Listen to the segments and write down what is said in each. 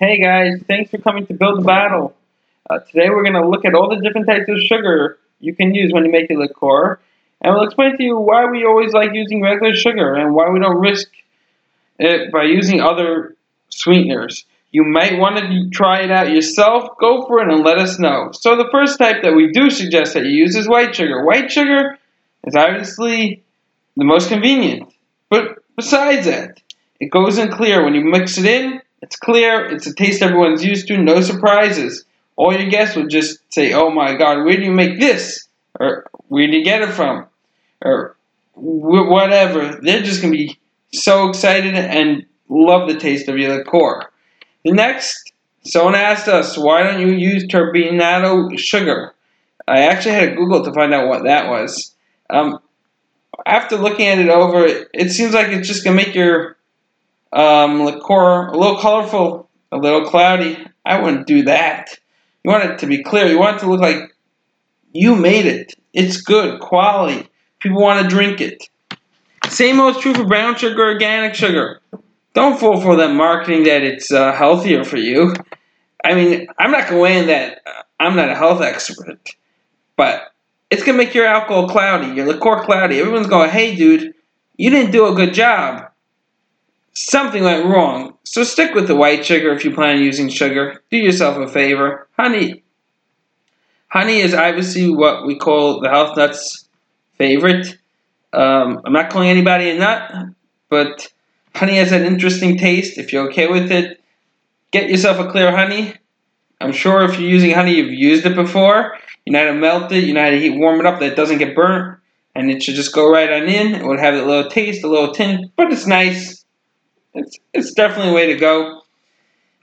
Hey guys, thanks for coming to Build the Bottle. Uh, today we're going to look at all the different types of sugar you can use when you make your liqueur, and we'll explain to you why we always like using regular sugar and why we don't risk it by using other sweeteners. You might want to try it out yourself. Go for it and let us know. So the first type that we do suggest that you use is white sugar. White sugar is obviously the most convenient, but besides that, it goes in clear when you mix it in. It's clear. It's a taste everyone's used to. No surprises. All your guests will just say, "Oh my God, where do you make this?" or "Where do you get it from?" or whatever. They're just gonna be so excited and love the taste of your liqueur. The next, someone asked us, "Why don't you use turbinado sugar?" I actually had to Google to find out what that was. Um, after looking at it over, it seems like it's just gonna make your um, liqueur a little colorful, a little cloudy. I wouldn't do that. You want it to be clear. You want it to look like you made it. It's good quality. People want to drink it. Same old true for brown sugar, organic sugar. Don't fall for that marketing that it's uh, healthier for you. I mean, I'm not going that uh, I'm not a health expert, but it's gonna make your alcohol cloudy, your liqueur cloudy. Everyone's going, "Hey, dude, you didn't do a good job." Something went wrong. So stick with the white sugar if you plan on using sugar. Do yourself a favor. Honey. Honey is obviously what we call the health nuts favorite. Um, I'm not calling anybody a nut, but honey has an interesting taste. If you're okay with it, get yourself a clear honey. I'm sure if you're using honey, you've used it before. You know how to melt it, you know how to heat warm it up that it doesn't get burnt, and it should just go right on in. It would have a little taste, a little tint, but it's nice. It's it's definitely a way to go.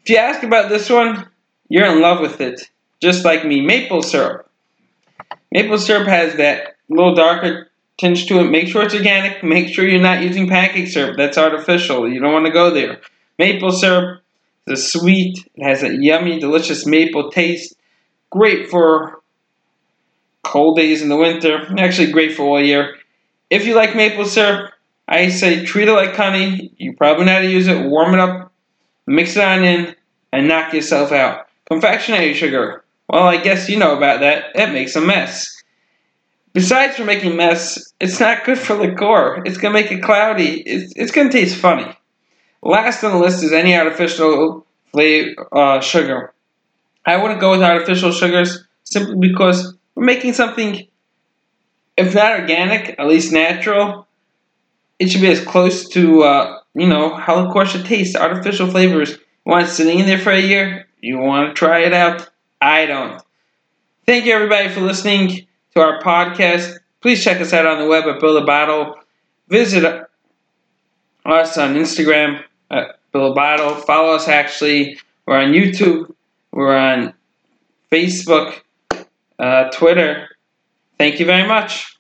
If you ask about this one, you're in love with it, just like me. Maple syrup. Maple syrup has that little darker tinge to it. Make sure it's organic. Make sure you're not using pancake syrup. That's artificial. You don't want to go there. Maple syrup is sweet. It has a yummy, delicious maple taste. Great for cold days in the winter. Actually, great for all year. If you like maple syrup, I say treat it like honey. You probably know how to use it. Warm it up, mix it on in, and knock yourself out. Confectionery sugar. Well, I guess you know about that. It makes a mess. Besides for making mess, it's not good for liqueur. It's gonna make it cloudy. It's, it's gonna taste funny. Last on the list is any artificial flavor uh, sugar. I wouldn't go with artificial sugars simply because we're making something, if not organic, at least natural it should be as close to uh, you know how liqueur should taste. Artificial flavors. You want it sitting in there for a year? You want to try it out? I don't. Thank you everybody for listening to our podcast. Please check us out on the web at Build a Bottle. Visit us on Instagram at Build a Bottle. Follow us actually. We're on YouTube. We're on Facebook, uh, Twitter. Thank you very much.